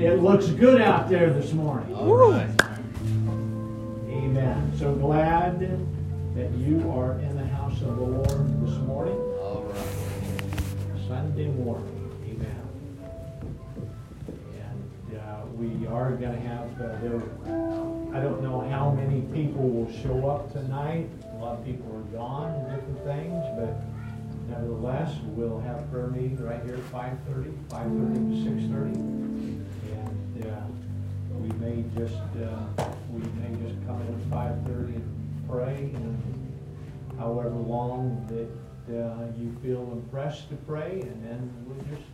It looks good out there this morning. All right. Amen. So glad that you are in the house of the Lord this morning, All right. Sunday morning. Amen. And uh, we are going to have, uh, there, I don't know how many people will show up tonight. A lot of people are gone and different things, but nevertheless, we'll have prayer meeting right here at 5:30, 5:30 to 6:30. We may just, uh, we may just come in at 5:30 and pray and however long that uh, you feel impressed to pray, and then we'll just,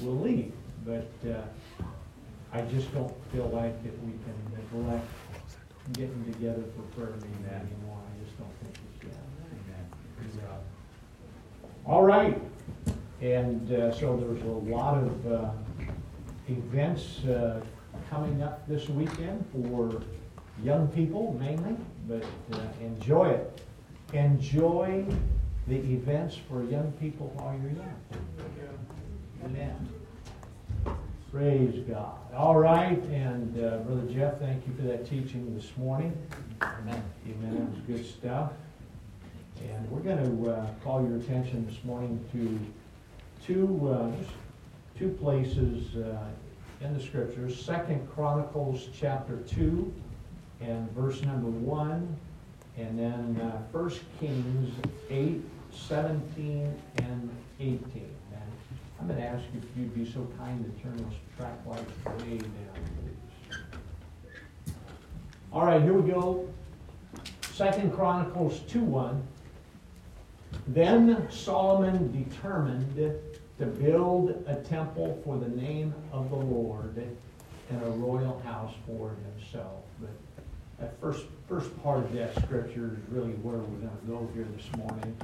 we'll leave. But uh, I just don't feel like that we can neglect getting together for prayer meeting anymore. I just don't think we can. Yeah. All right. And uh, so there's a lot of uh, events uh, coming up this weekend for young people mainly, but uh, enjoy it. Enjoy the events for young people while you're young. Amen. Praise God. All right, and uh, Brother Jeff, thank you for that teaching this morning. Amen. Amen. It was good stuff. And we're going to uh, call your attention this morning to two, uh, two places uh, in the scriptures. Second Chronicles chapter 2 and verse number 1. And then uh, 1 Kings 8, 17 and 18. And I'm going to ask you if you'd be so kind to turn those track lights way down, please. All right, here we go. Second Chronicles 2 1. Then Solomon determined to build a temple for the name of the Lord and a royal house for himself. But that first, first part of that scripture is really where we're going to go here this morning.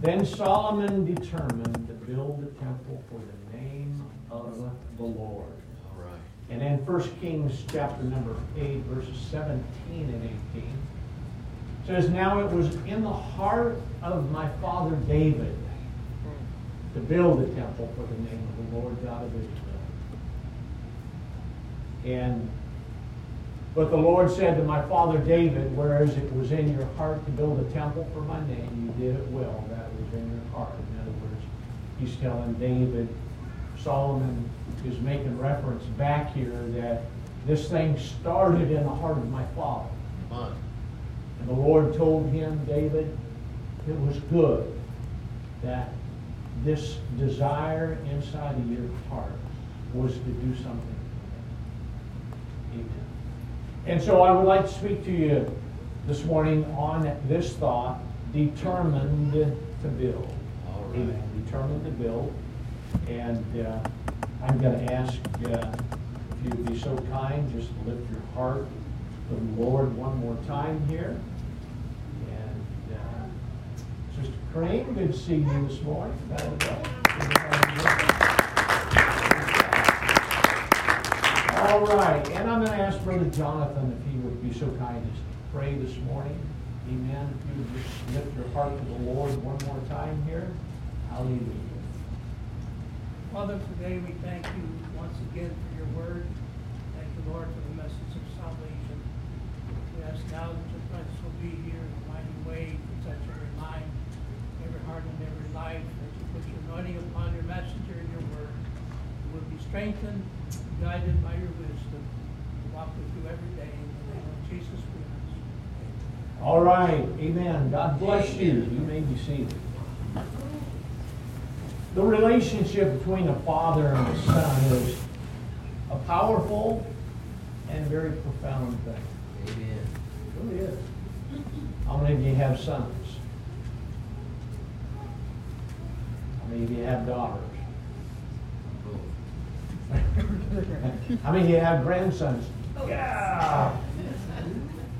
Then Solomon determined to build a temple for the name of the Lord. All right. And then 1 Kings chapter number 8, verses 17 and 18 says, Now it was in the heart of my father David to build a temple for the name of the Lord God of Israel. And but the Lord said to my father David, Whereas it was in your heart to build a temple for my name, you did it well. That was in your heart. In other words, he's telling David, Solomon is making reference back here that this thing started in the heart of my father. And the Lord told him, David, it was good that this desire inside of your heart was to do something. Amen. And so I would like to speak to you this morning on this thought, determined to build. All right. Amen. Determined to build. And uh, I'm going to ask uh, if you'd be so kind, just lift your heart to the Lord one more time here. Sister Crane, good to see you this morning. All right, and I'm going to ask Brother Jonathan if he would be so kind as to pray this morning. Amen. If you would just lift your heart to the Lord one more time here. Hallelujah. Father, today we thank you once again for your word. Thank you, Lord, for the message of salvation. We ask now that your presence will be here in a mighty way to touch every mind, every heart, and every life. As you put your anointing upon your messenger and your word, we will be strengthened, guided by your wisdom. We walk with you every day. In the name of Jesus, we ask. All right, amen. God bless you. You may be seated. The relationship between a father and a son is a powerful and very profound thing. Amen. It really is. How many of you have sons? Of you have daughters? How many of you have grandsons? Yeah.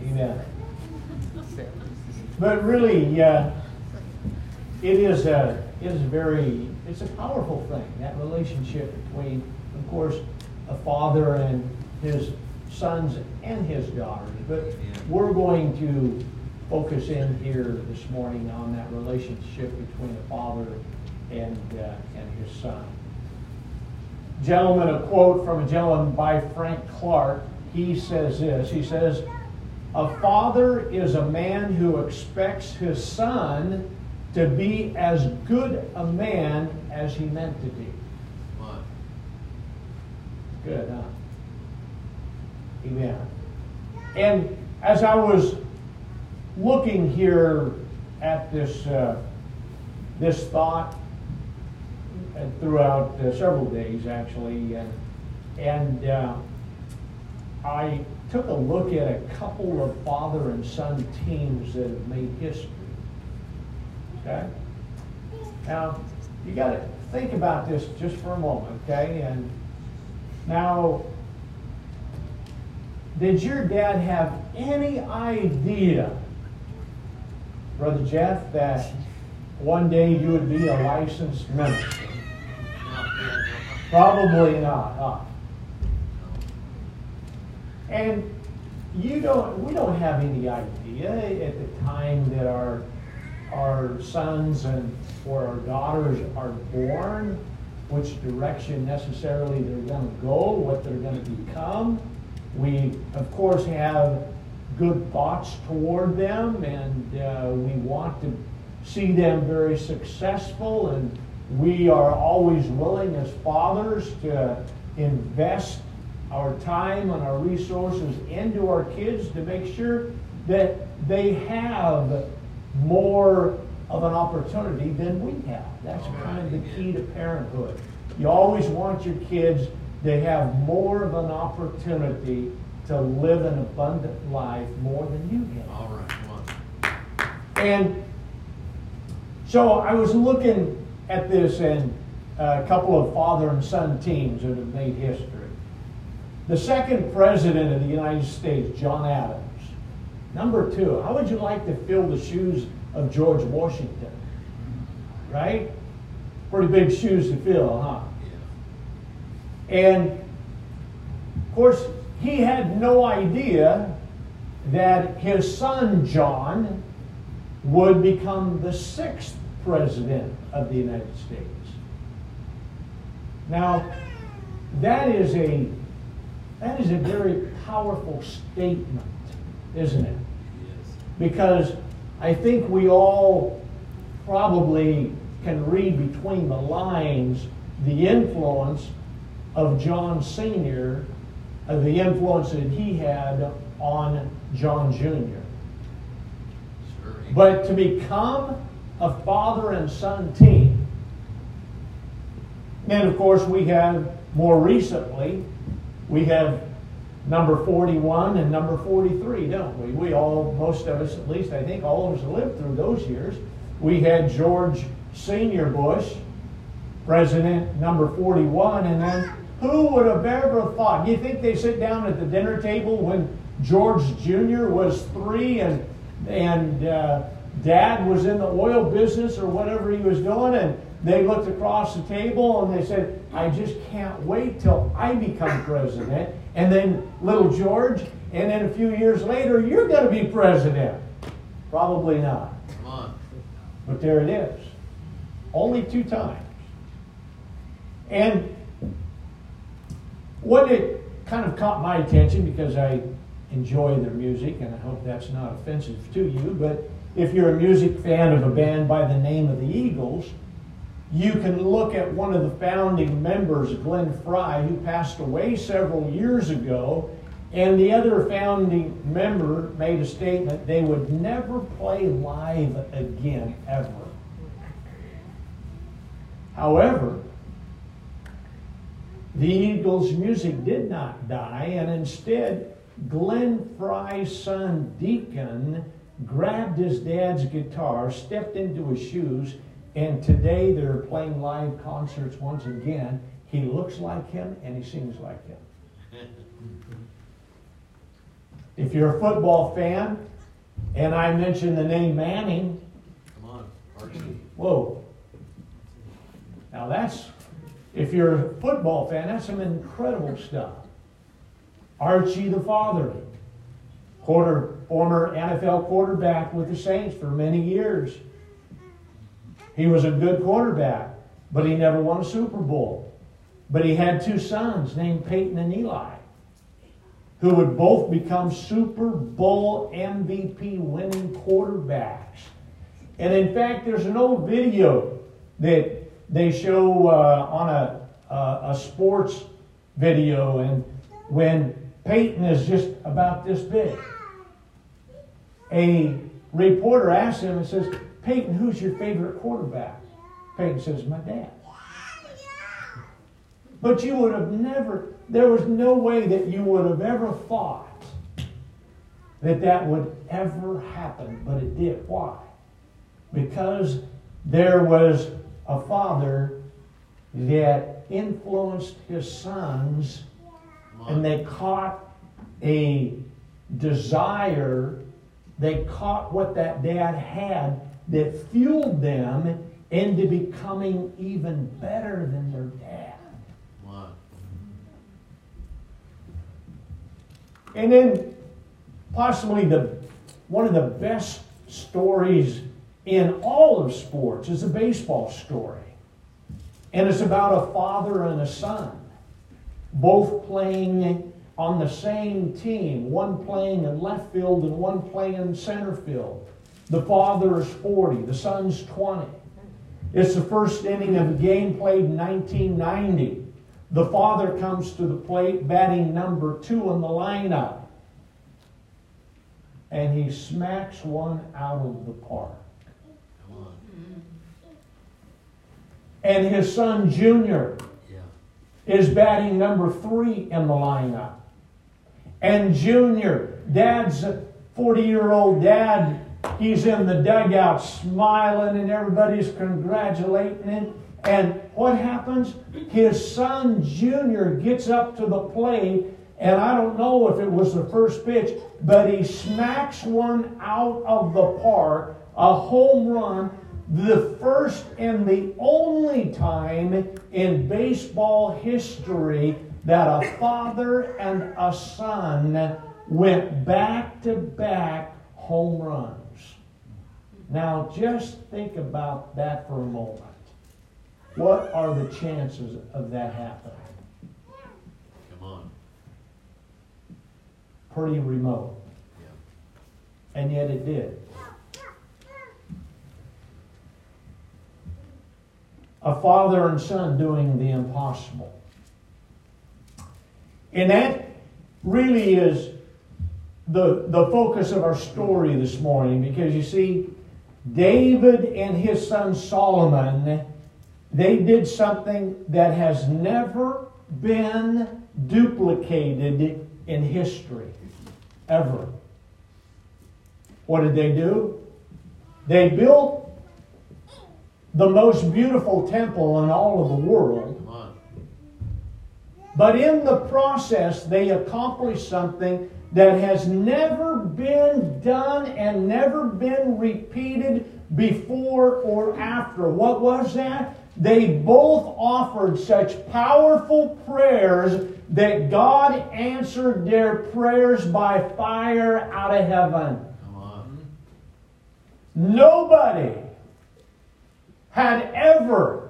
Amen. But really, uh, it is a it is a very it's a powerful thing that relationship between, of course, a father and his sons and his daughters. But we're going to focus in here this morning on that relationship between a father and uh, and his son. gentleman a quote from a gentleman by Frank Clark. He says this He says, A father is a man who expects his son to be as good a man as he meant to be. Good, huh? Amen. And as I was looking here at this uh, this thought throughout uh, several days actually, and and uh, I took a look at a couple of father and son teams that have made history. Okay. Now you got to think about this just for a moment, okay? And now, did your dad have any idea, Brother Jeff, that one day you would be a licensed minister? Probably not, huh? And you don't, we don't have any idea at the time that our, our sons and or our daughters are born, which direction necessarily they're going to go, what they're going to become. We, of course, have good thoughts toward them, and uh, we want to see them very successful, and we are always willing as fathers to invest our time and our resources into our kids to make sure that they have more of an opportunity than we have. That's kind of the key to parenthood. You always want your kids to have more of an opportunity to live an abundant life more than you have. all right, come on. And so I was looking at this and a couple of father and son teams that have made history. The second president of the United States, John Adams. Number two, how would you like to fill the shoes of George Washington? Right? Pretty big shoes to fill, huh? And of course, he had no idea that his son John would become the sixth president of the United States. Now, that is a that is a very powerful statement, isn't it? Yes. because I think we all probably can read between the lines the influence of John Sr., of uh, the influence that he had on John Jr. Sure. But to become a father and son team, and of course we have more recently, we have number 41 and number 43, don't we? We all, most of us at least, I think all of us lived through those years. We had George Senior Bush, president number 41, and then who would have ever thought? You think they sit down at the dinner table when George Jr. was three and and uh, Dad was in the oil business or whatever he was doing, and they looked across the table and they said, "I just can't wait till I become president." And then little George, and then a few years later, you're going to be president. Probably not. Come on. But there it is. Only two times. And what it kind of caught my attention because I enjoy their music, and I hope that's not offensive to you, but if you're a music fan of a band by the name of the Eagles, you can look at one of the founding members, Glenn Frey, who passed away several years ago, and the other founding member made a statement they would never play live again, ever. However, the Eagles' music did not die, and instead, Glenn Frey's son Deacon grabbed his dad's guitar, stepped into his shoes, and today they're playing live concerts once again. He looks like him and he sings like him. If you're a football fan, and I mention the name Manning, Come on. Archie. whoa. Now that's, if you're a football fan, that's some incredible stuff. Archie the father, quarter, former NFL quarterback with the Saints for many years. He was a good quarterback, but he never won a Super Bowl. but he had two sons named Peyton and Eli, who would both become Super Bowl MVP winning quarterbacks. And in fact, there's an old video that they show uh, on a, a sports video, and when Peyton is just about this big, a reporter asks him and says, Peyton, who's your favorite quarterback? Peyton says, My dad. But you would have never, there was no way that you would have ever thought that that would ever happen, but it did. Why? Because there was a father that influenced his sons and they caught a desire, they caught what that dad had that fueled them into becoming even better than their dad. And then possibly the one of the best stories in all of sports is a baseball story. And it's about a father and a son, both playing on the same team, one playing in left field and one playing in center field. The father is 40, the son's 20. It's the first inning of a game played in 1990. The father comes to the plate, batting number two in the lineup. And he smacks one out of the park. And his son Junior yeah. is batting number three in the lineup. And Junior, dad's 40 year old dad, he's in the dugout smiling and everybody's congratulating him. And what happens? His son Junior gets up to the plate, and I don't know if it was the first pitch, but he smacks one out of the park, a home run, the first and the only time in baseball history that a father and a son went back to back home runs. Now, just think about that for a moment. What are the chances of that happening? Come on. Pretty remote. Yeah. And yet it did. A father and son doing the impossible. And that really is the, the focus of our story this morning because you see, David and his son Solomon, they did something that has never been duplicated in history, ever. What did they do? They built the most beautiful temple in all of the world. But in the process, they accomplished something that has never been done and never been repeated before or after. What was that? They both offered such powerful prayers that God answered their prayers by fire out of heaven. Nobody had ever,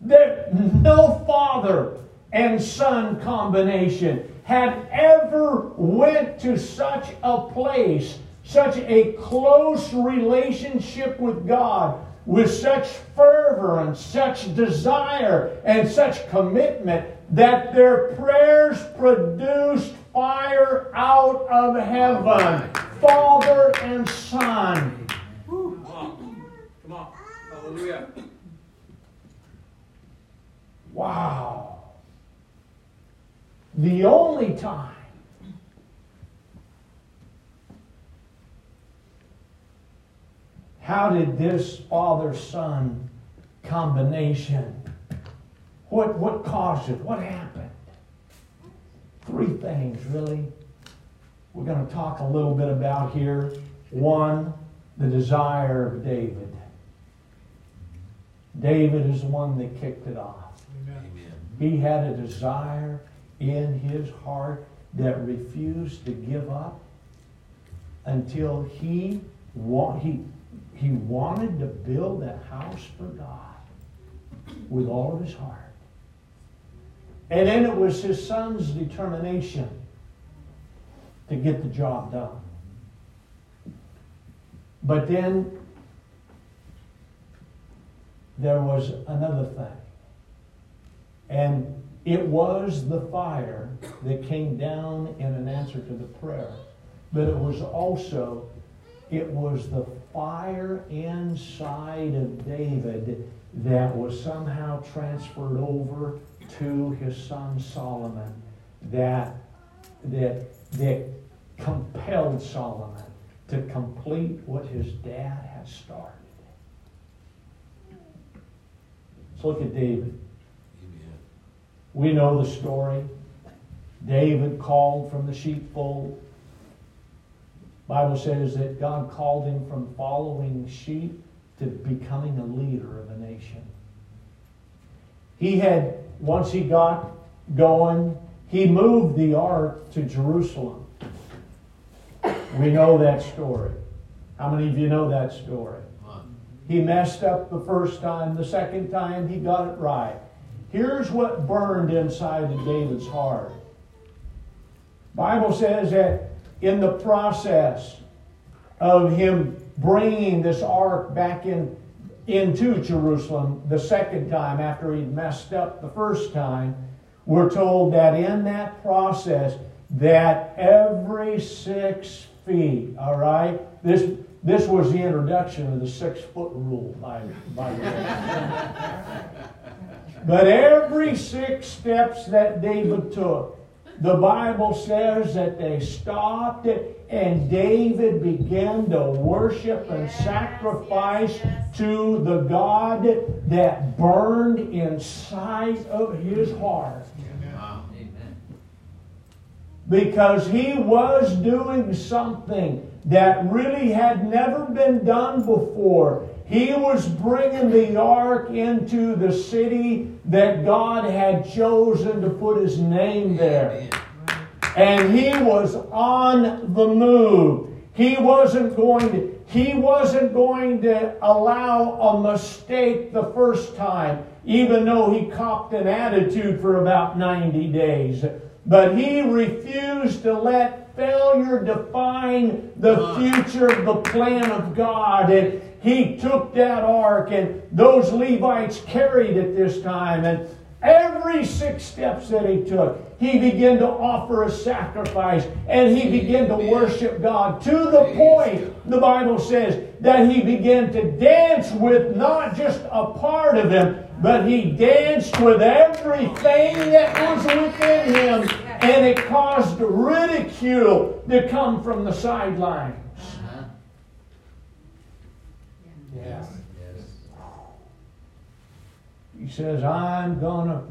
there, no father and son combination had ever went to such a place, such a close relationship with God, with such fervor and such desire and such commitment that their prayers produced fire out of heaven, Father and Son. Come on. Come on. Hallelujah. Wow. The only time how did this father son combination what what caused it? What happened? Three things really. We're going to talk a little bit about here. One the desire of david. David is the one that kicked it off. He had a desire in his heart that refused to give up until he, wa- he, he wanted to build a house for God. with all of his heart. And then it was his son's determination to get the job done. But then there was another thing. And it was the fire that came down in an answer to the prayer. But it was also, it was the fire inside of David that was somehow transferred over to his son Solomon that, that, that compelled Solomon to complete what his dad had started. Let's look at David. We know the story. David called from the sheepfold. Bible says that God called him from following sheep to becoming a leader of a nation. He had, once he got going, he moved the ark to Jerusalem. We know that story. How many of you know that story? He messed up the first time, the second time he got it right. Here's what burned inside of David's heart. Bible says that in the process of him bringing this ark back in into Jerusalem the second time after he'd messed up the first time, we're told that in that process that every six feet, all right, this this was the introduction of the six foot rule, by, by the way. but every six steps that David took, the Bible says that they stopped and David began to worship and sacrifice to the God that burned inside of his heart because he was doing something that really had never been done before. He was bringing the ark into the city that God had chosen to put his name there. And he was on the move. He wasn't going to he wasn't going to allow a mistake the first time, even though he copped an attitude for about 90 days. But he refused to let failure define the future of the plan of God. And he took that ark, and those Levites carried it this time. And every six steps that he took, he began to offer a sacrifice and he began to worship God to the point, the Bible says, that he began to dance with not just a part of him, but he danced with everything that was within him. And it caused ridicule to come from the sidelines. Yeah. Yes. He says, I'm gonna,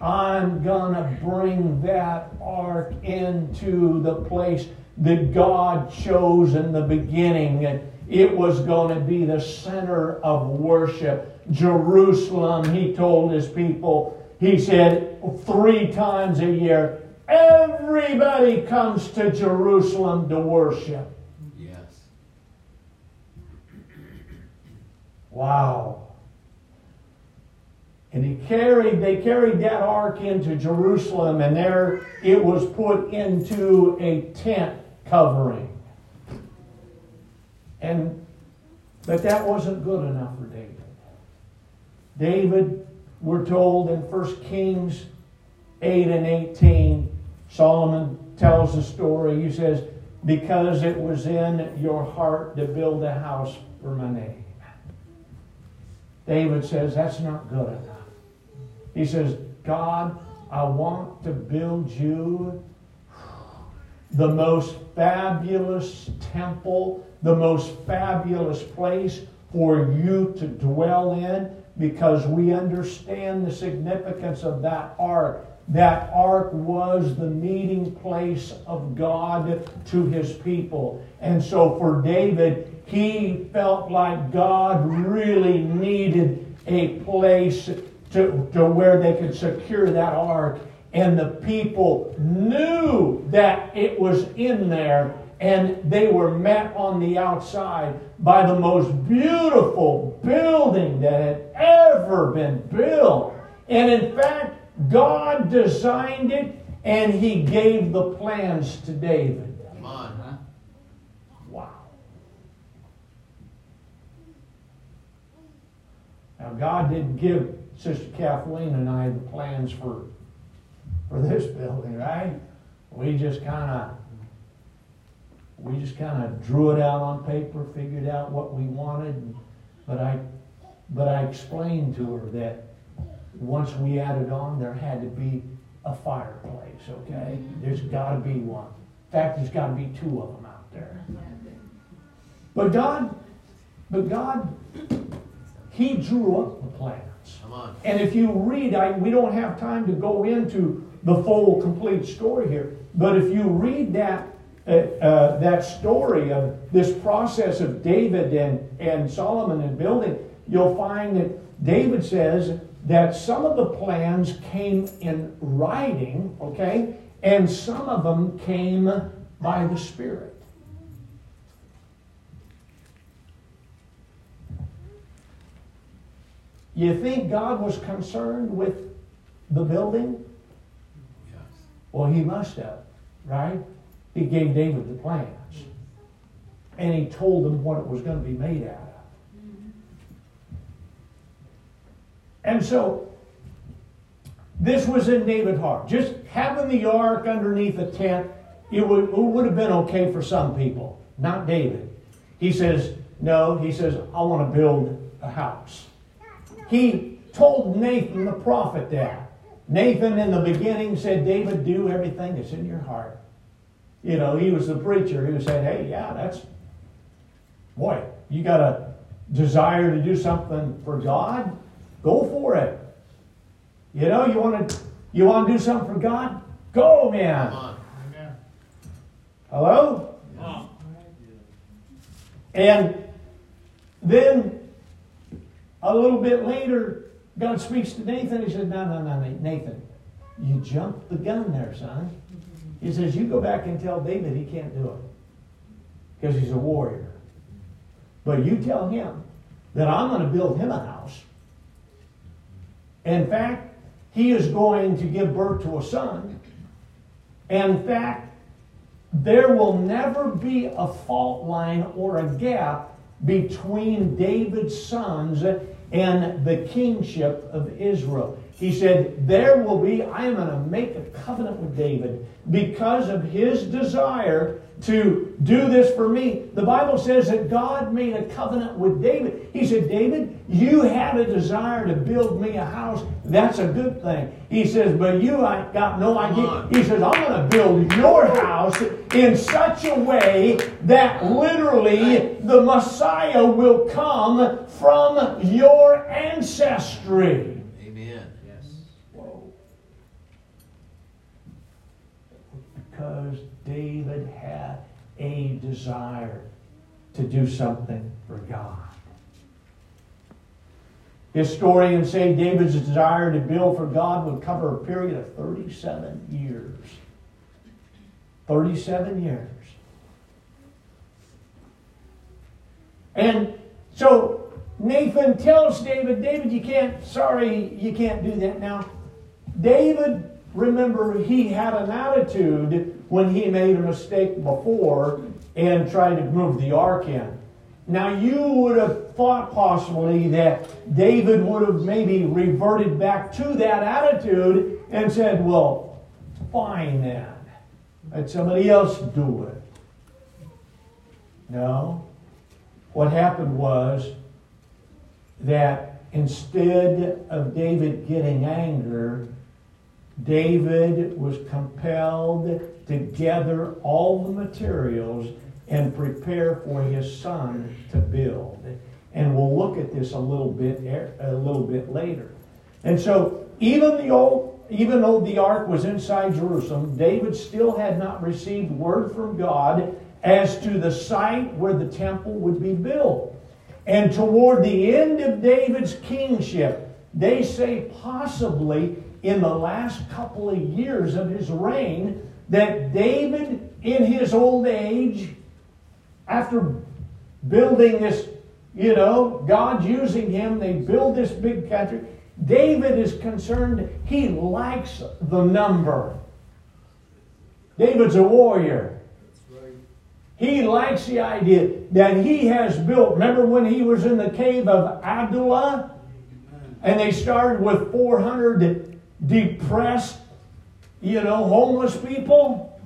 I'm gonna bring that ark into the place that God chose in the beginning. And it was going to be the center of worship. Jerusalem, he told his people, he said three times a year, everybody comes to Jerusalem to worship. Wow. And he carried, they carried that ark into Jerusalem, and there it was put into a tent covering. And but that wasn't good enough for David. David, we're told in 1 Kings 8 and 18, Solomon tells the story. He says, Because it was in your heart to build a house for my name. David says, That's not good enough. He says, God, I want to build you the most fabulous temple, the most fabulous place for you to dwell in because we understand the significance of that ark. That ark was the meeting place of God to his people. And so for David, he felt like God really needed a place to, to where they could secure that ark. And the people knew that it was in there. and they were met on the outside by the most beautiful building that had ever been built. And in fact, God designed it and he gave the plans to David. Come on. Wow. Now, God didn't give Sister Kathleen and I the plans for, for this building, right? We just kind of we just kind of drew it out on paper, figured out what we wanted, but I but I explained to her that once we added on, there had to be a fireplace, okay? There's got to be one. In fact, there's got to be two of them out there. But God, but God, He drew up the plans. Come on. And if you read, I, we don't have time to go into the full, complete story here, but if you read that uh, uh, that story of this process of David and, and Solomon and building, you'll find that David says that some of the plans came in writing, okay, and some of them came by the Spirit. You think God was concerned with the building? Yes. Well, he must have, right? He gave David the plans. And he told him what it was going to be made out of. And so, this was in David's heart. Just having the ark underneath a tent, it would, it would have been okay for some people, not David. He says, No, he says, I want to build a house. He told Nathan the prophet that. Nathan in the beginning said, David, do everything that's in your heart. You know, he was the preacher who said, hey, yeah, that's, boy, you got a desire to do something for God? Go for it. You know, you want to you want to do something for God? Go, man. Come on. Hello? Come And then a little bit later, God speaks to Nathan. He says, No, no, no, Nathan, you jumped the gun there, son. He says, You go back and tell David he can't do it because he's a warrior. But you tell him that I'm going to build him a house. In fact, he is going to give birth to a son. In fact, there will never be a fault line or a gap between David's sons and the kingship of Israel. He said, There will be, I am going to make a covenant with David because of his desire to do this for me. The Bible says that God made a covenant with David. He said, David, you had a desire to build me a house. That's a good thing. He says, but you I got no idea. He says, I'm going to build your house in such a way that literally the Messiah will come from your ancestry. Amen. Yes. Whoa. Because David had a desire to do something for God. Historians say David's desire to build for God would cover a period of 37 years. 37 years. And so Nathan tells David, David, you can't, sorry, you can't do that now. David, remember, he had an attitude when he made a mistake before and tried to move the ark in. Now, you would have thought possibly that David would have maybe reverted back to that attitude and said, Well, fine then. Let somebody else do it. No. What happened was that instead of David getting anger, David was compelled to gather all the materials and prepare for his son to build. And we'll look at this a little bit a little bit later. And so even the old even though the ark was inside Jerusalem, David still had not received word from God as to the site where the temple would be built. And toward the end of David's kingship, they say possibly in the last couple of years of his reign that David, in his old age, after building this, you know, God using him, they build this big country. David is concerned, he likes the number. David's a warrior. He likes the idea that he has built. Remember when he was in the cave of Adullam? And they started with 400 depressed, you know, homeless people?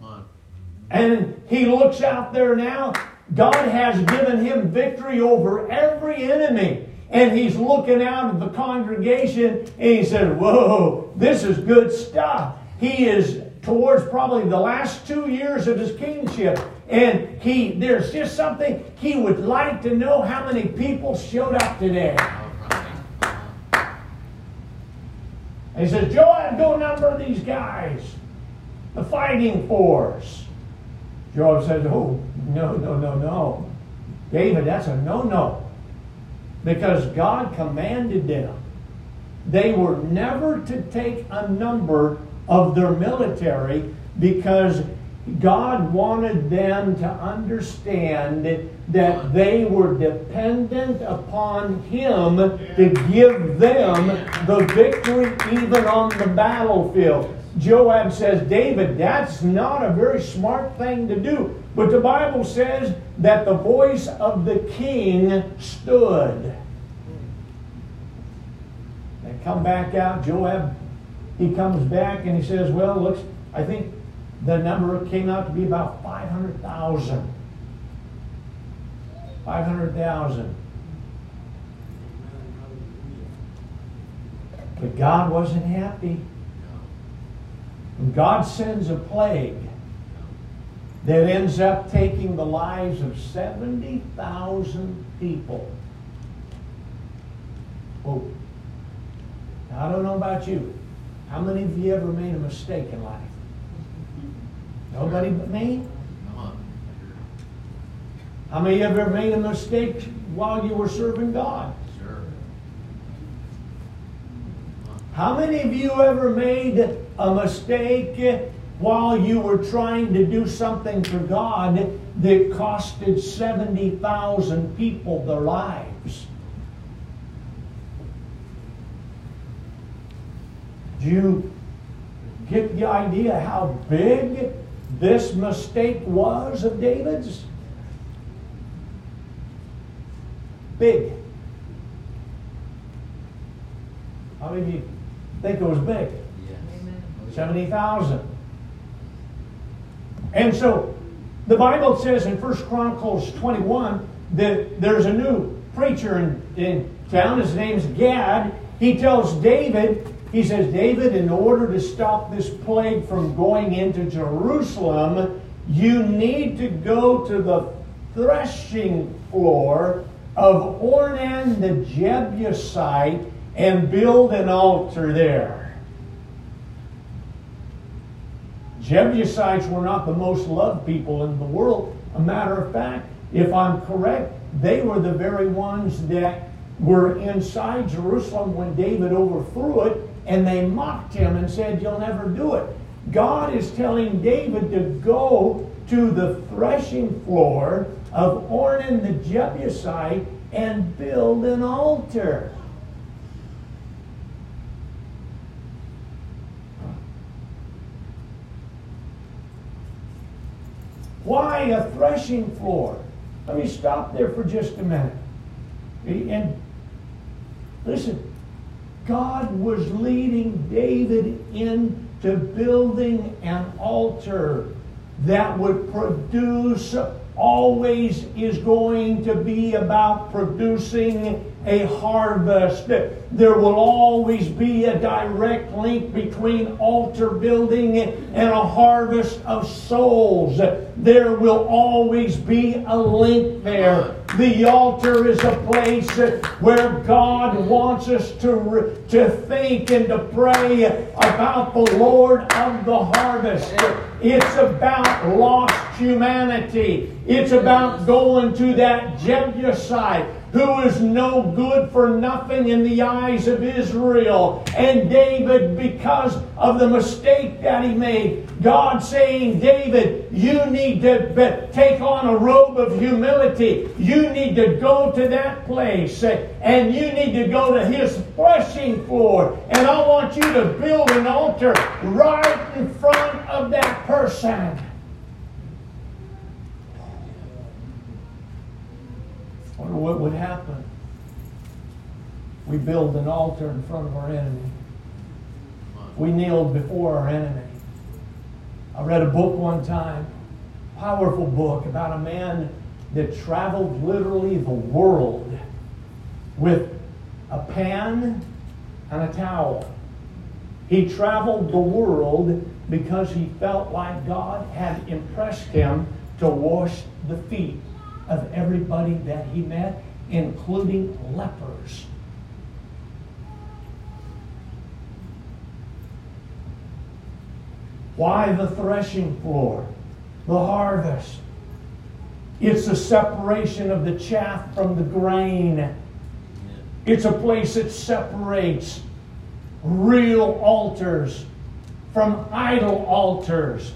And he looks out there now. God has given him victory over every enemy. And he's looking out at the congregation and he said, Whoa, this is good stuff. He is towards probably the last two years of his kingship. And he there's just something he would like to know how many people showed up today. And he says, Joab, go number these guys, the fighting force. Joab says, Oh, no, no, no, no. David, that's a no no. Because God commanded them. They were never to take a number of their military because God wanted them to understand that they were dependent upon Him to give them the victory even on the battlefield. Joab says, David, that's not a very smart thing to do. But the Bible says that the voice of the king stood. They come back out. Joab, he comes back and he says, Well, looks, I think the number came out to be about 500,000. 500,000. But God wasn't happy. And God sends a plague that ends up taking the lives of 70,000 people. Oh, now, I don't know about you. How many of you ever made a mistake in life? Nobody but me? How many of you ever made a mistake while you were serving God? Sure. How many of you ever made a mistake while you were trying to do something for God that costed 70,000 people their lives? Do you get the idea how big this mistake was of David's? Big. How many of you think it was big? Yes. 70,000. And so the Bible says in 1 Chronicles 21 that there's a new preacher in, in town. His name's Gad. He tells David, he says, David, in order to stop this plague from going into Jerusalem, you need to go to the threshing floor of Ornan the Jebusite and build an altar there. Jebusites were not the most loved people in the world. A matter of fact, if I'm correct, they were the very ones that were inside Jerusalem when David overthrew it, and they mocked him and said, You'll never do it. God is telling David to go to the threshing floor of Ornan the Jebusite and build an altar. Why a threshing floor? Let me stop there for just a minute. And listen, God was leading David into building an altar that would produce, always is going to be about producing a harvest. There will always be a direct link between altar building and a harvest of souls. There will always be a link there. The altar is a place where God wants us to, to think and to pray about the Lord of the harvest. It's about lost humanity. It's about going to that Jebusite who is no good for nothing in the eyes of Israel. And David, because of the mistake that he made, God saying, David, you need to take on a robe of humility. You need to go to that place and you need to go to his threshing floor. And I want you to build an altar right in front of that person. Wonder what would happen. We build an altar in front of our enemy. We kneel before our enemy. I read a book one time, powerful book about a man that traveled literally the world with a pan and a towel. He traveled the world because he felt like God had impressed him to wash the feet of everybody that he met, including lepers. Why the threshing floor? The harvest. It's the separation of the chaff from the grain. It's a place that separates real altars from idol altars.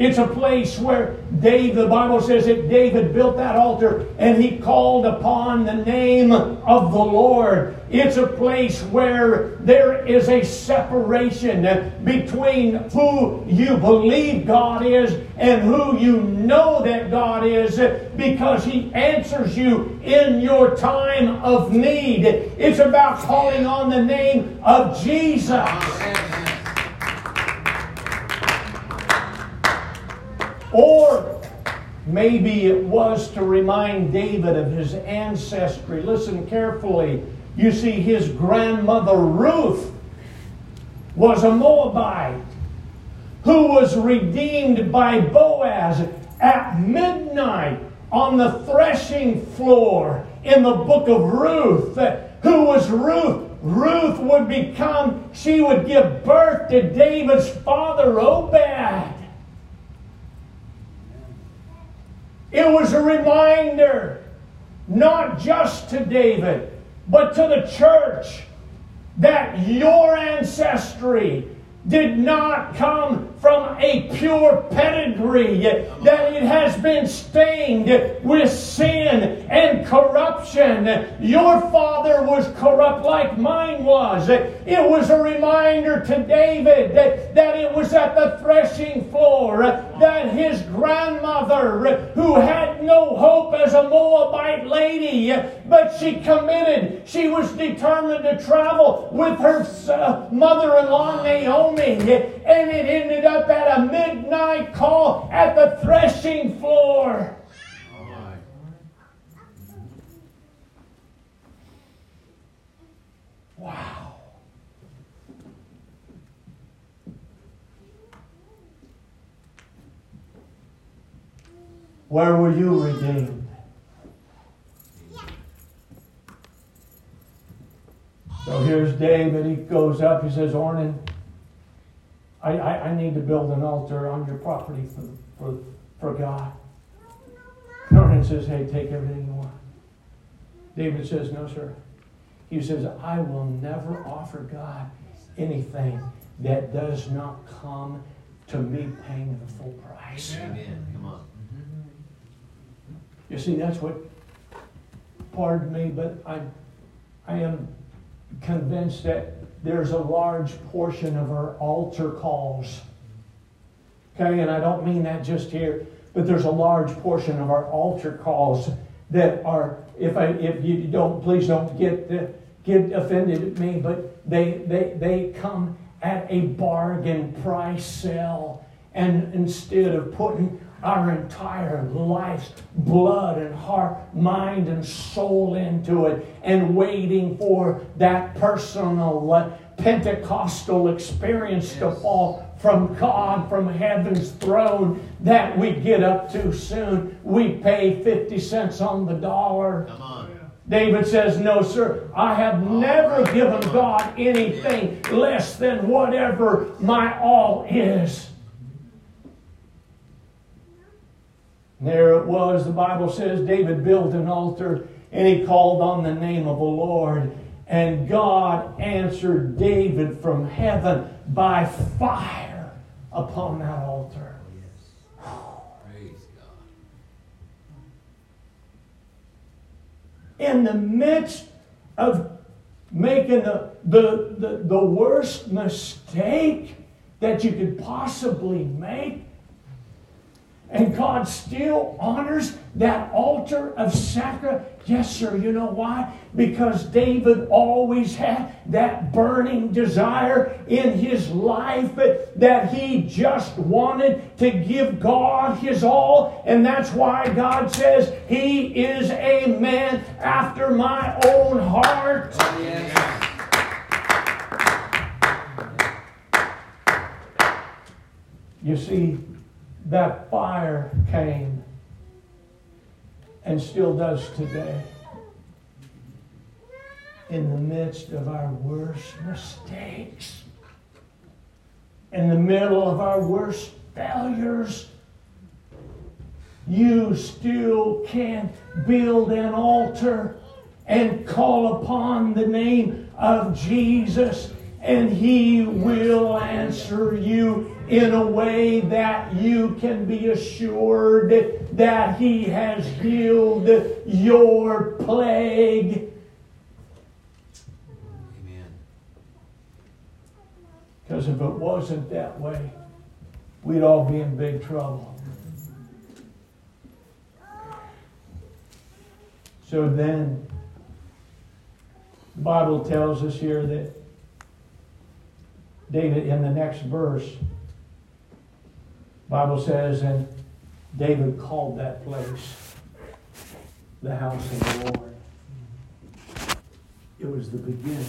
It's a place where David, the Bible says that David built that altar and he called upon the name of the Lord. It's a place where there is a separation between who you believe God is and who you know that God is because He answers you in your time of need. It's about calling on the name of Jesus. Or maybe it was to remind David of his ancestry. Listen carefully. You see, his grandmother Ruth was a Moabite who was redeemed by Boaz at midnight on the threshing floor in the book of Ruth. Who was Ruth? Ruth would become, she would give birth to David's father, Obed. It was a reminder, not just to David, but to the church, that your ancestry did not come from a pure pedigree, that it has been stained with sin and corruption. Your father was corrupt like mine was. It was a reminder to David that, that it was at the threshing floor that his grandmother, who had no hope as a Moabite lady, but she committed, she was determined to travel with her uh, mother in law Naomi, and it ended up at a midnight call at the threshing floor. Wow. Where were you redeemed? So here's David. He goes up. He says, Ornan, I, I, I need to build an altar on your property for, for, for God. Ornan says, hey, take everything you want. David says, no, sir. He says, I will never offer God anything that does not come to me paying the full price. Amen. Come on. You see, that's what, pardon me, but I, I am convinced that there's a large portion of our altar calls. Okay, and I don't mean that just here, but there's a large portion of our altar calls that are, if I, if you don't, please don't get uh, get offended at me, but they they they come at a bargain price sale, and instead of putting our entire life's blood and heart, mind, and soul into it, and waiting for that personal Pentecostal experience yes. to fall from God, from heaven's throne, that we get up too soon. We pay 50 cents on the dollar. Come on. David says, No, sir, I have never given God anything less than whatever my all is. There it was, the Bible says David built an altar and he called on the name of the Lord. And God answered David from heaven by fire upon that altar. Oh, Praise God. In the midst of making the, the, the, the worst mistake that you could possibly make, and God still honors that altar of sacrifice. Yes, sir. You know why? Because David always had that burning desire in his life that he just wanted to give God his all. And that's why God says he is a man after my own heart. Yes. You see, that fire came and still does today in the midst of our worst mistakes, in the middle of our worst failures. You still can build an altar and call upon the name of Jesus, and He will answer you in a way that you can be assured that He has healed your plague. Amen. Because if it wasn't that way, we'd all be in big trouble. So then, the Bible tells us here that David, in the next verse, Bible says, and David called that place the house of the Lord. It was the beginning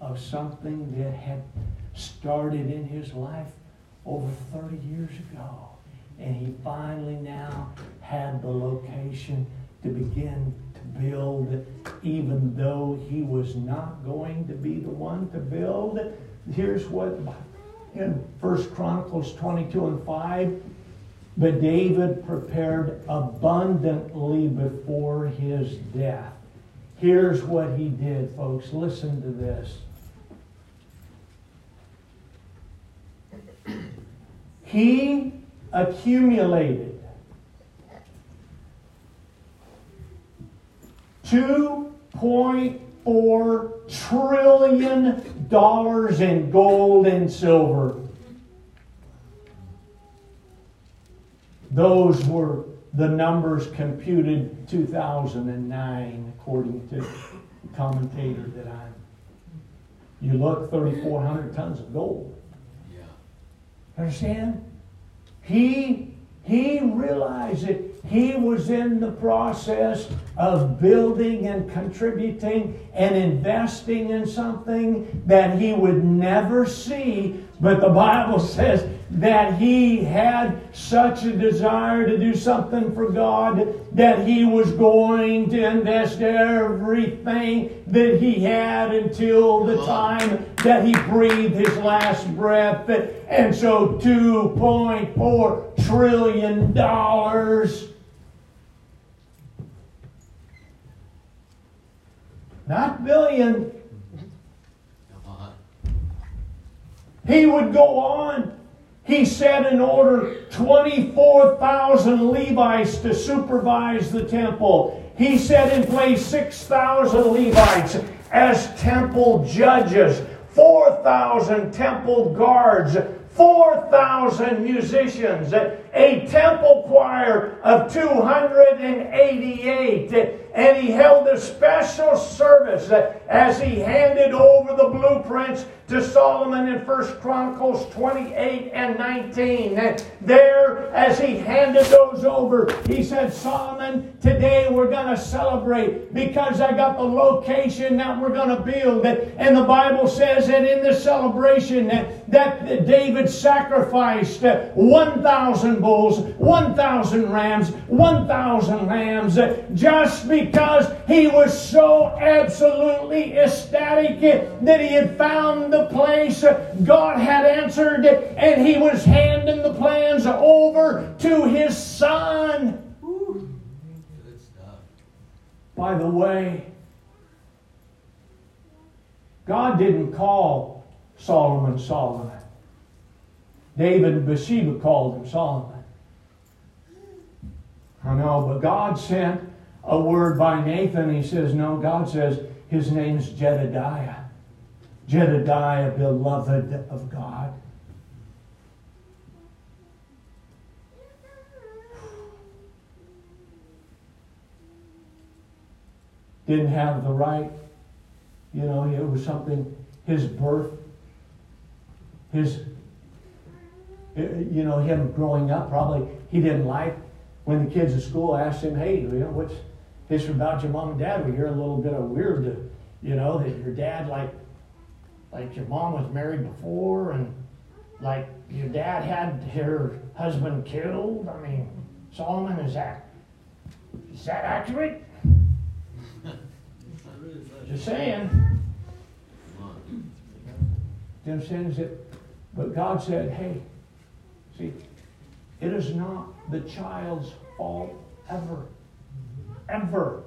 of something that had started in his life over 30 years ago. And he finally now had the location to begin build, even though he was not going to be the one to build. Here's what in First Chronicles 22 and 5. But David prepared abundantly before his death. Here's what he did, folks. Listen to this. He accumulated two point four trillion dollars in gold and silver. Those were the numbers computed 2009, according to the commentator that I'm. You look, 3,400 tons of gold. Yeah. Understand? He he realized that he was in the process of building and contributing and investing in something that he would never see. But the Bible says that he had such a desire to do something for God that he was going to invest everything that he had until the time that he breathed his last breath. And so $2.4 trillion. Not billion. He would go on. He set in order 24,000 Levites to supervise the temple. He set in place 6,000 Levites as temple judges, 4,000 temple guards, 4,000 musicians, a temple choir of 288. And he held a special service as he handed over the blueprints to Solomon in 1 Chronicles 28 and 19. And There, as he handed those over, he said, Solomon, today we're going to celebrate because I got the location that we're going to build. And the Bible says that in the celebration that, that David sacrificed 1,000 bulls, 1,000 rams, 1,000 lambs, just because he was so absolutely ecstatic that he had found the place God had answered and he was handing the plans over to his son. By the way, God didn't call Solomon Solomon. David and Bathsheba called him Solomon. I know, but God sent a word by Nathan. He says, No, God says his name's Jedediah. Jedediah, beloved of God. Didn't have the right, you know, it was something, his birth, his, Uh, you know, him growing up, probably he didn't like when the kids at school asked him, hey, you know, what's history about your mom and dad? We hear a little bit of weird, you know, that your dad, like, like your mom was married before and like your dad had her husband killed. I mean, Solomon, is that, is that accurate? Just saying. Do you understand? Is it, but God said, hey, see, it is not the child's fault ever. Ever.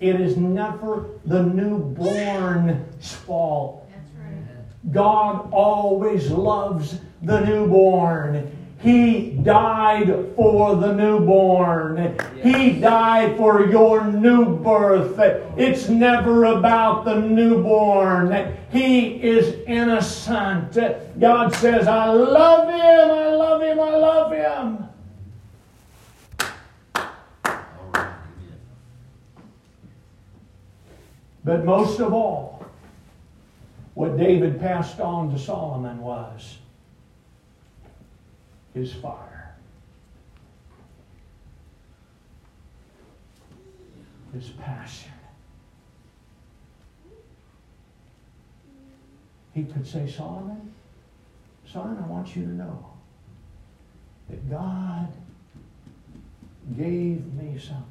It is never the newborn's fault. Right. God always loves the newborn. He died for the newborn. He died for your new birth. It's never about the newborn. He is innocent. God says, I love him, I love him, I him. All right. Amen. But most of all, what David passed on to Solomon was his fire, his passion. He could say, Solomon, son, I want you to know that God gave me something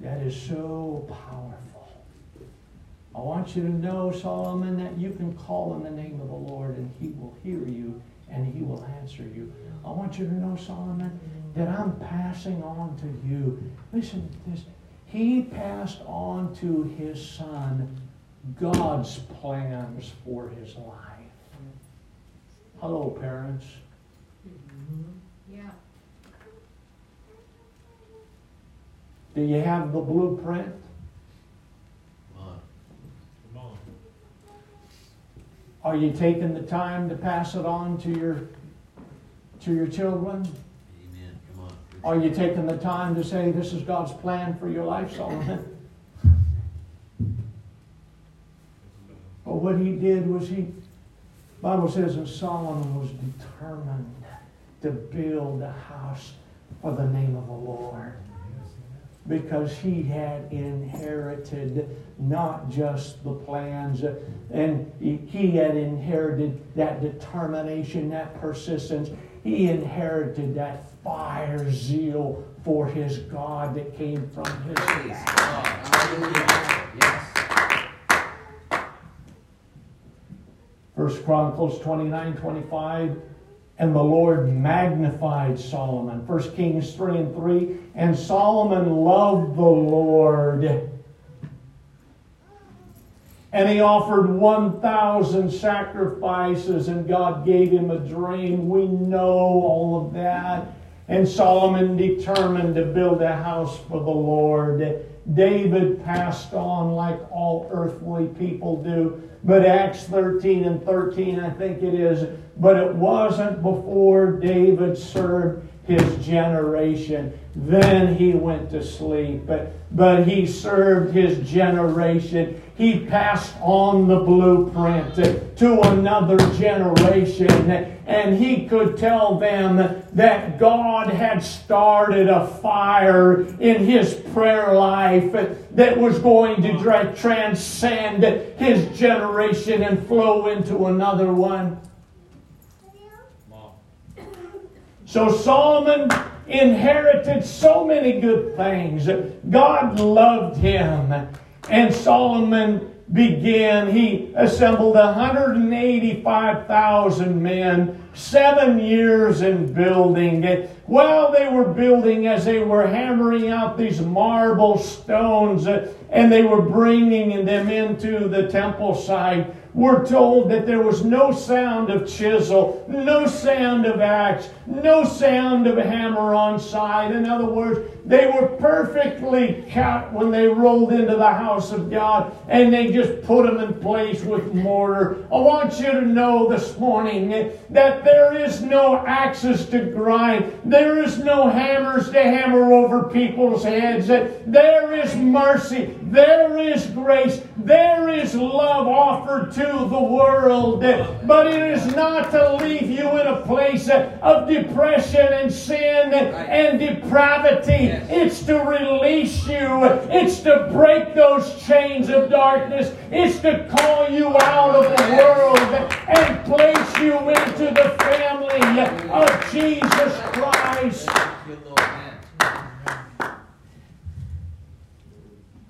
that is so powerful. I want you to know, Solomon, that you can call on the name of the Lord and he will hear you and he will answer you. I want you to know, Solomon, that I'm passing on to you. Listen to this. He passed on to his son God's plans for his life. Hello, parents. Yeah. Do you have the blueprint? Come on. Are you taking the time to pass it on to your to your children? Amen. Come on. Are you taking the time to say this is God's plan for your life, Solomon? But what he did was he Bible says that Solomon was determined to build a house for the name of the Lord. Because he had inherited not just the plans, and he had inherited that determination, that persistence. He inherited that fire zeal for his God that came from his Praise. God. Yes. First Chronicles 29, 25. And the Lord magnified Solomon. First Kings 3 and 3. And Solomon loved the Lord. And he offered 1,000 sacrifices, and God gave him a dream. We know all of that. And Solomon determined to build a house for the Lord. David passed on like all earthly people do. But Acts 13 and 13, I think it is, but it wasn't before David served his generation. Then he went to sleep. But, but he served his generation. He passed on the blueprint to another generation. And he could tell them that God had started a fire in his prayer life that was going to transcend his generation and flow into another one. So Solomon inherited so many good things. God loved him. And Solomon began, he assembled 185,000 men, seven years in building. And while they were building, as they were hammering out these marble stones, uh, and they were bringing them into the temple site, we're told that there was no sound of chisel, no sound of axe, no sound of hammer on side. In other words, they were perfectly cut when they rolled into the house of God and they just put them in place with mortar. I want you to know this morning that there is no axes to grind, there is no hammers to hammer over people's heads. There is mercy, there is grace, there is love offered to the world. But it is not to leave you in a place of depression and sin and depravity. It's to release you. It's to break those chains of darkness. It's to call you out of the world and place you into the family of Jesus Christ.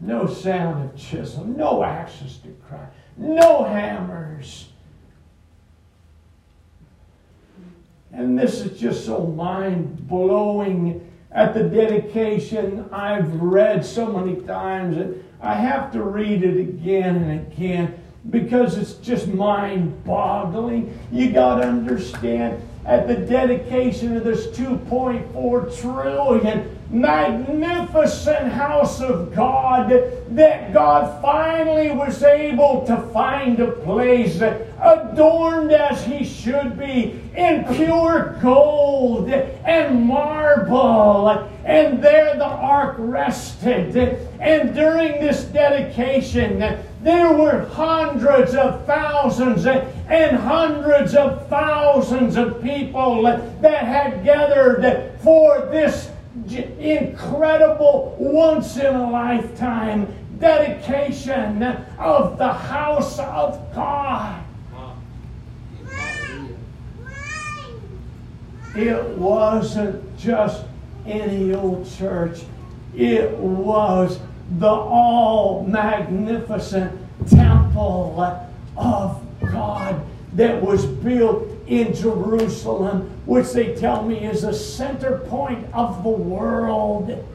No sound of chisel, no axes to cry, no hammers. And this is just so mind blowing at the dedication I've read so many times and I have to read it again and again because it's just mind boggling. You got to understand at the dedication of this 2.4 trillion magnificent house of God that God finally was able to find a place adorned as he should be in pure gold and marble. And there the ark rested. And during this dedication, there were hundreds of thousands and hundreds of thousands of people that had gathered for this incredible, once in a lifetime dedication of the house of God. It wasn't just any old church, it was the all magnificent temple of God that was built in Jerusalem, which they tell me is the center point of the world.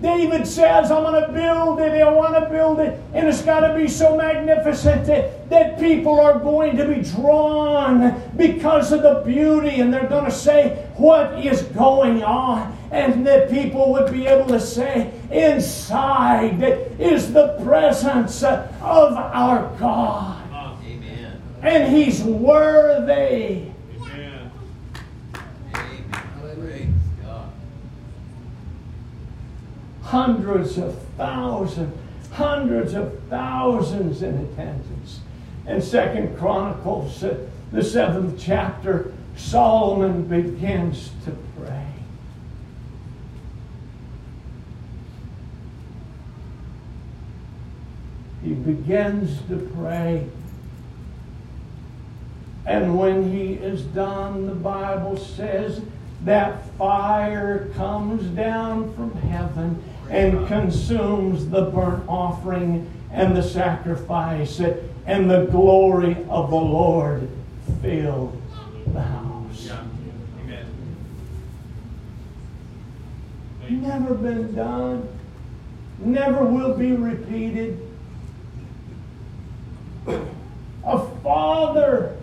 David says, I'm going to build it, I want to build it, and it's got to be so magnificent that, that people are going to be drawn because of the beauty, and they're going to say, What is going on? And that people would be able to say, Inside is the presence of our God. Amen. And He's worthy. Amen. Praise God. Hundreds of thousands, hundreds of thousands in attendance. In Second Chronicles, uh, the seventh chapter, Solomon begins to pray. He begins to pray. And when he is done, the Bible says that fire comes down from heaven and consumes the burnt offering and the sacrifice, and the glory of the Lord filled the house. Yeah. Amen. Never been done, never will be repeated. A father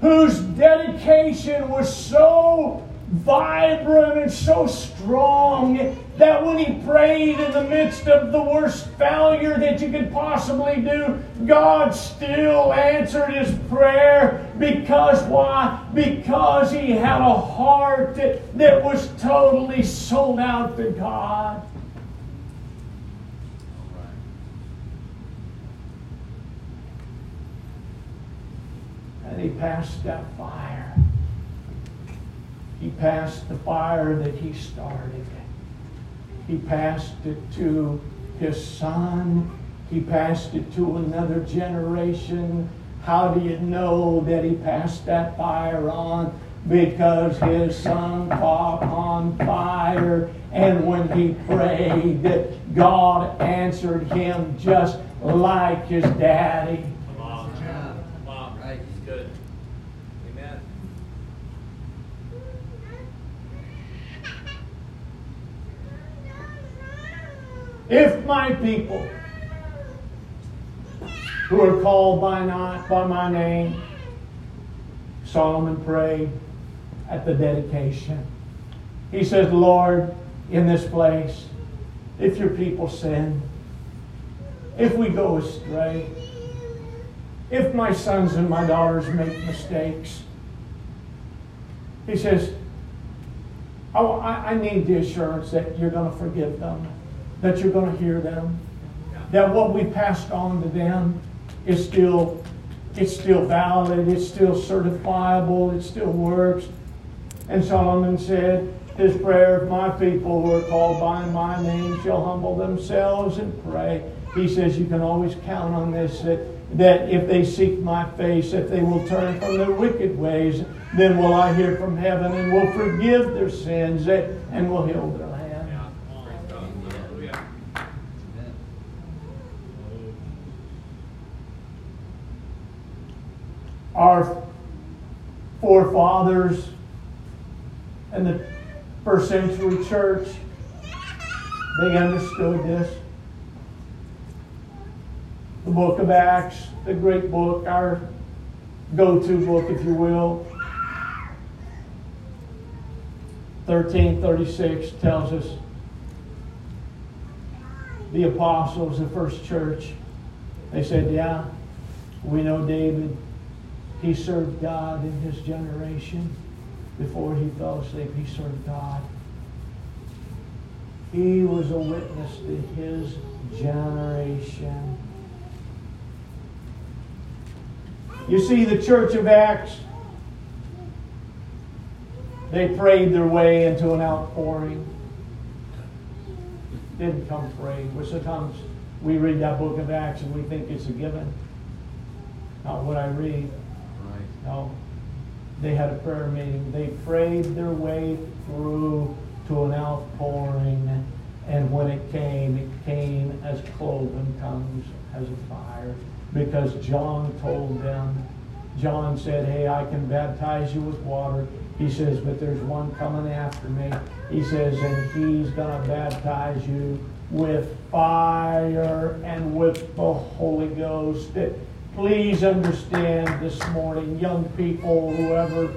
whose dedication was so vibrant and so strong that when he prayed in the midst of the worst failure that you could possibly do, God still answered his prayer. Because why? Because he had a heart that, that was totally sold out to God. And he passed that fire. He passed the fire that he started. He passed it to his son. He passed it to another generation. How do you know that he passed that fire on? because his son caught on fire. And when he prayed, God answered him just like his daddy. Come on. Come on. Right. It's good. Amen. If my people who are called by not by my name, Solomon prayed at the dedication. He says, Lord, in this place, if your people sin, if we go astray, if my sons and my daughters make mistakes, he says, oh, I, I need the assurance that you're going to forgive them, that you're going to hear them, that what we passed on to them is still, it's still valid, it's still certifiable, it still works. And Solomon said, his prayer, if my people who are called by my name shall humble themselves and pray. He says you can always count on this, that, that if they seek my face, if they will turn from their wicked ways, then will I hear from heaven and will forgive their sins and will heal their land. Yeah. Praise God. Hallelujah. Our forefathers in the first century church, they understood this. The book of Acts, the great book, our go to book, if you will. 1336 tells us the apostles, the first church, they said, Yeah, we know David. He served God in his generation. Before he fell asleep, he served God. He was a witness to his generation. You see, the church of Acts, they prayed their way into an outpouring. Didn't come free. Which sometimes we read that book of Acts and we think it's a given. Not what I read. No. They had a prayer meeting. They prayed their way through to an outpouring. And when it came, it came as cloven tongues as a fire. Because John told them, John said, Hey, I can baptize you with water. He says, But there's one coming after me. He says, And he's going to baptize you with fire and with the Holy Ghost. Please understand this morning, young people, whoever,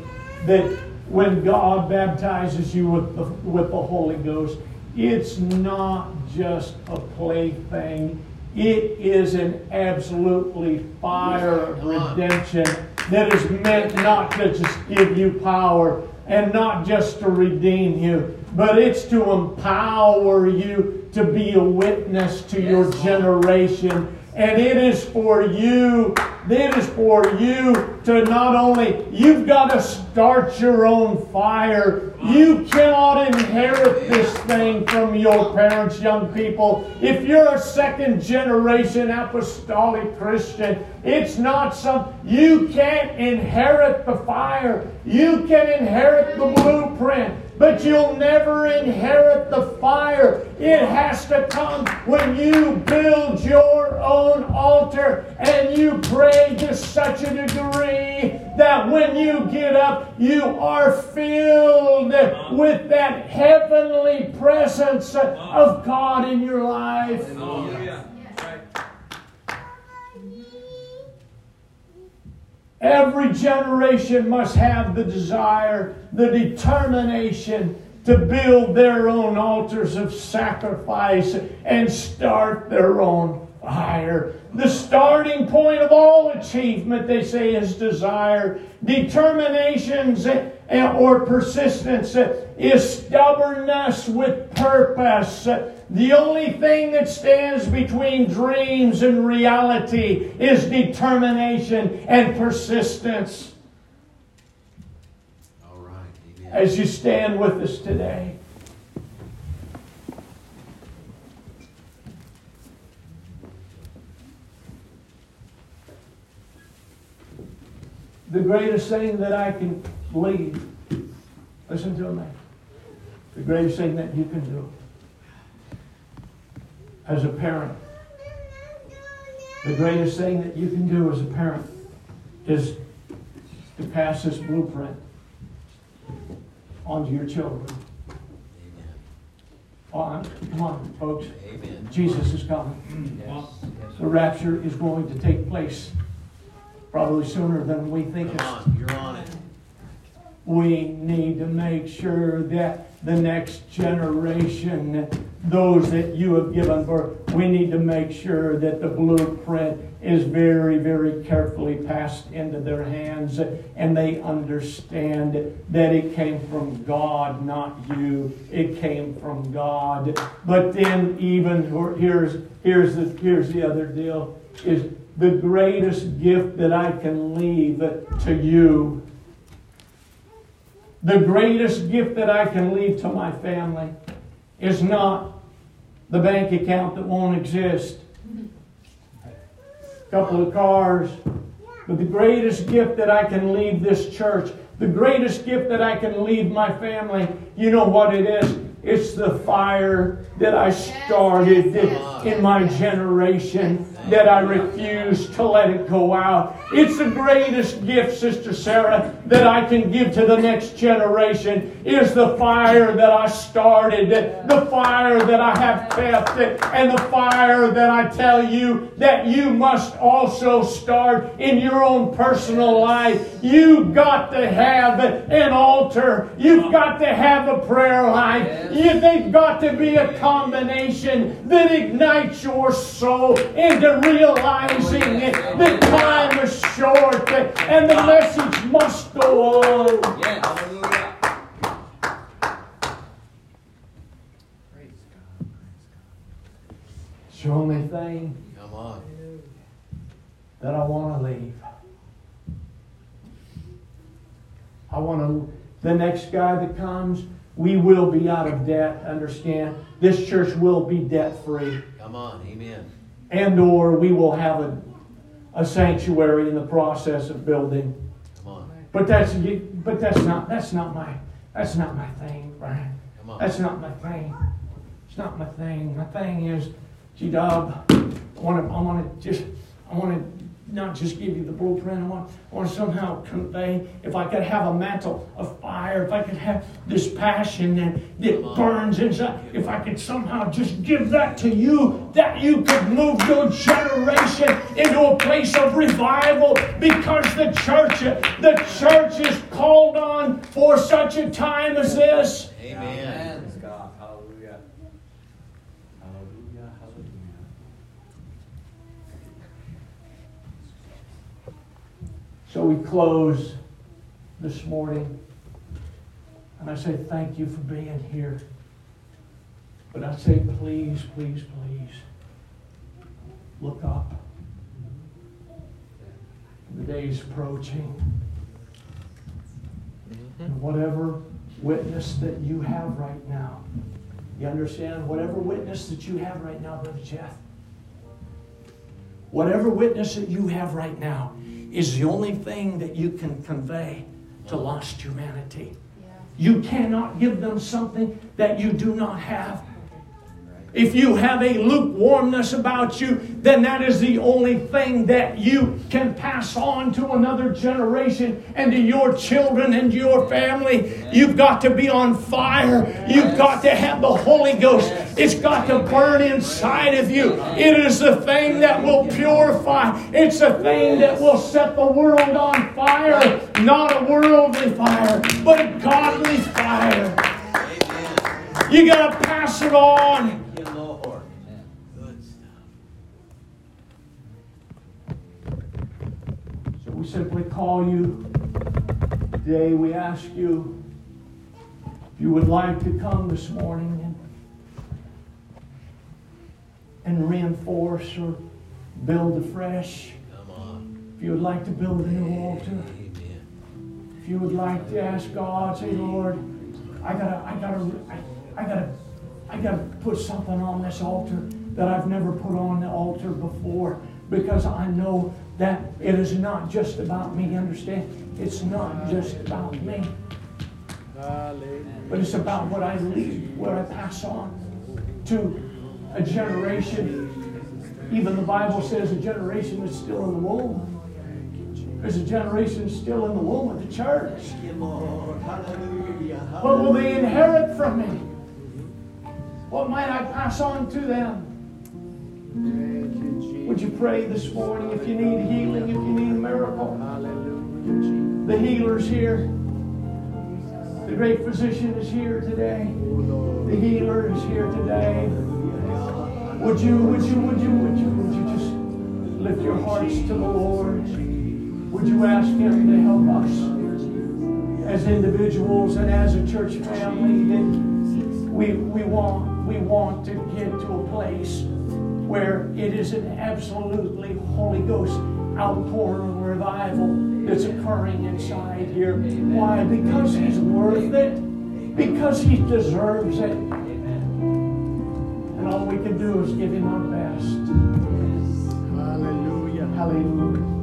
that when God baptizes you with the, with the Holy Ghost, it's not just a plaything. It is an absolutely fire of redemption that is meant not to just give you power and not just to redeem you, but it's to empower you to be a witness to your generation. And it is for you, it is for you to not only, you've got to start your own fire. You cannot inherit this thing from your parents, young people. If you're a second generation apostolic Christian, it's not some, you can't inherit the fire. You can inherit the blueprint but you'll never inherit the fire. It has to come when you build your own altar and you pray to such a degree that when you get up, you are filled with that heavenly presence of God in your life. Hallelujah. Right. Every generation must have the desire, the determination to build their own altars of sacrifice and start their own fire. The starting point of all achievement, they say, is desire. Determinations or persistence is stubbornness with purpose. The only thing that stands between dreams and reality is determination and persistence. All right. Amen. As you stand with us today, the greatest thing that I can leave Listen to me. The greatest thing that you can do as a parent, the greatest thing that you can do as a parent is to pass this blueprint onto your children. Amen. I'm- come on, folks. Amen. Jesus is coming. Mm, yes. The rapture is going to take place probably sooner than we think. Come on, you're on it. We need to make sure that the next generation, those that you have given birth, we need to make sure that the blueprint is very, very carefully passed into their hands and they understand that it came from God, not you. It came from God. But then even here's here's the here's the other deal is the greatest gift that I can leave to you the greatest gift that I can leave to my family is not the bank account that won't exist, a couple of cars, but the greatest gift that I can leave this church, the greatest gift that I can leave my family, you know what it is? It's the fire that I started in my generation that I refuse to let it go out. It's the greatest gift, Sister Sarah, that I can give to the next generation is the fire that I started, the fire that I have kept, and the fire that I tell you that you must also start in your own personal life. You've got to have an altar. You've got to have a prayer life. You, they've got to be a combination that ignites your soul into realizing that time is short and the message must go on. Yes. Hallelujah. Praise God. It's the only thing Come on. that I want to leave. I want to, the next guy that comes, we will be out of debt, understand? This church will be debt free. Come on. Amen. And or we will have a, a sanctuary in the process of building. Come on. But that's, you, but that's not, that's not my, that's not my thing, Brian. Come on. That's not my thing. It's not my thing. My thing is, G Dub, I want to, I want to just, I want to not just give you the blueprint. I want, I want to somehow convey. If I could have a mantle of fire, if I could have this passion that, that burns inside, if I could somehow just give that to you, that you could move your generation into a place of revival because the church, the church is called on for such a time as this. Amen. Praise God. Hallelujah. Hallelujah. Hallelujah. So we close this morning. And I say thank you for being here. But I say please, please, please look up. The day is approaching. Mm-hmm. And whatever witness that you have right now, you understand? Whatever witness that you have right now, Brother Jeff, whatever witness that you have right now is the only thing that you can convey to lost humanity. You cannot give them something that you do not have. If you have a lukewarmness about you, then that is the only thing that you can pass on to another generation and to your children and your family. You've got to be on fire. You've got to have the Holy Ghost. It's got to burn inside of you. It is the thing that will purify. It's the thing that will set the world on fire. Not a worldly fire, but a godly fire. You got to pass it on. So we simply call you today. We ask you if you would like to come this morning and, and reinforce or build afresh. Come on. If you would like to build a new altar. Amen. If you would like to ask God, say, Lord, I gotta, I gotta, I, I gotta, I gotta put something on this altar that I've never put on the altar before because I know that it is not just about me. Understand? It's not just about me. but it's about what I leave, what I pass on to a generation. Even the Bible says a generation is still in the womb. There's a generation still in the womb of the church. What will they inherit from me? What might I pass on to them? Would you pray this morning if you need healing, if you need a miracle? The healer's here. The great physician is here today. The healer is here today. Would you, would you, would you, would you, would you just lift your hearts to the Lord? Would you ask Him to help us as individuals and as a church family that we, we want, we want to get to a place where it is an absolutely Holy Ghost outpouring revival that's occurring inside here. Why? Because He's worth it. Because He deserves it. We can do is give Him our best. Hallelujah. Hallelujah.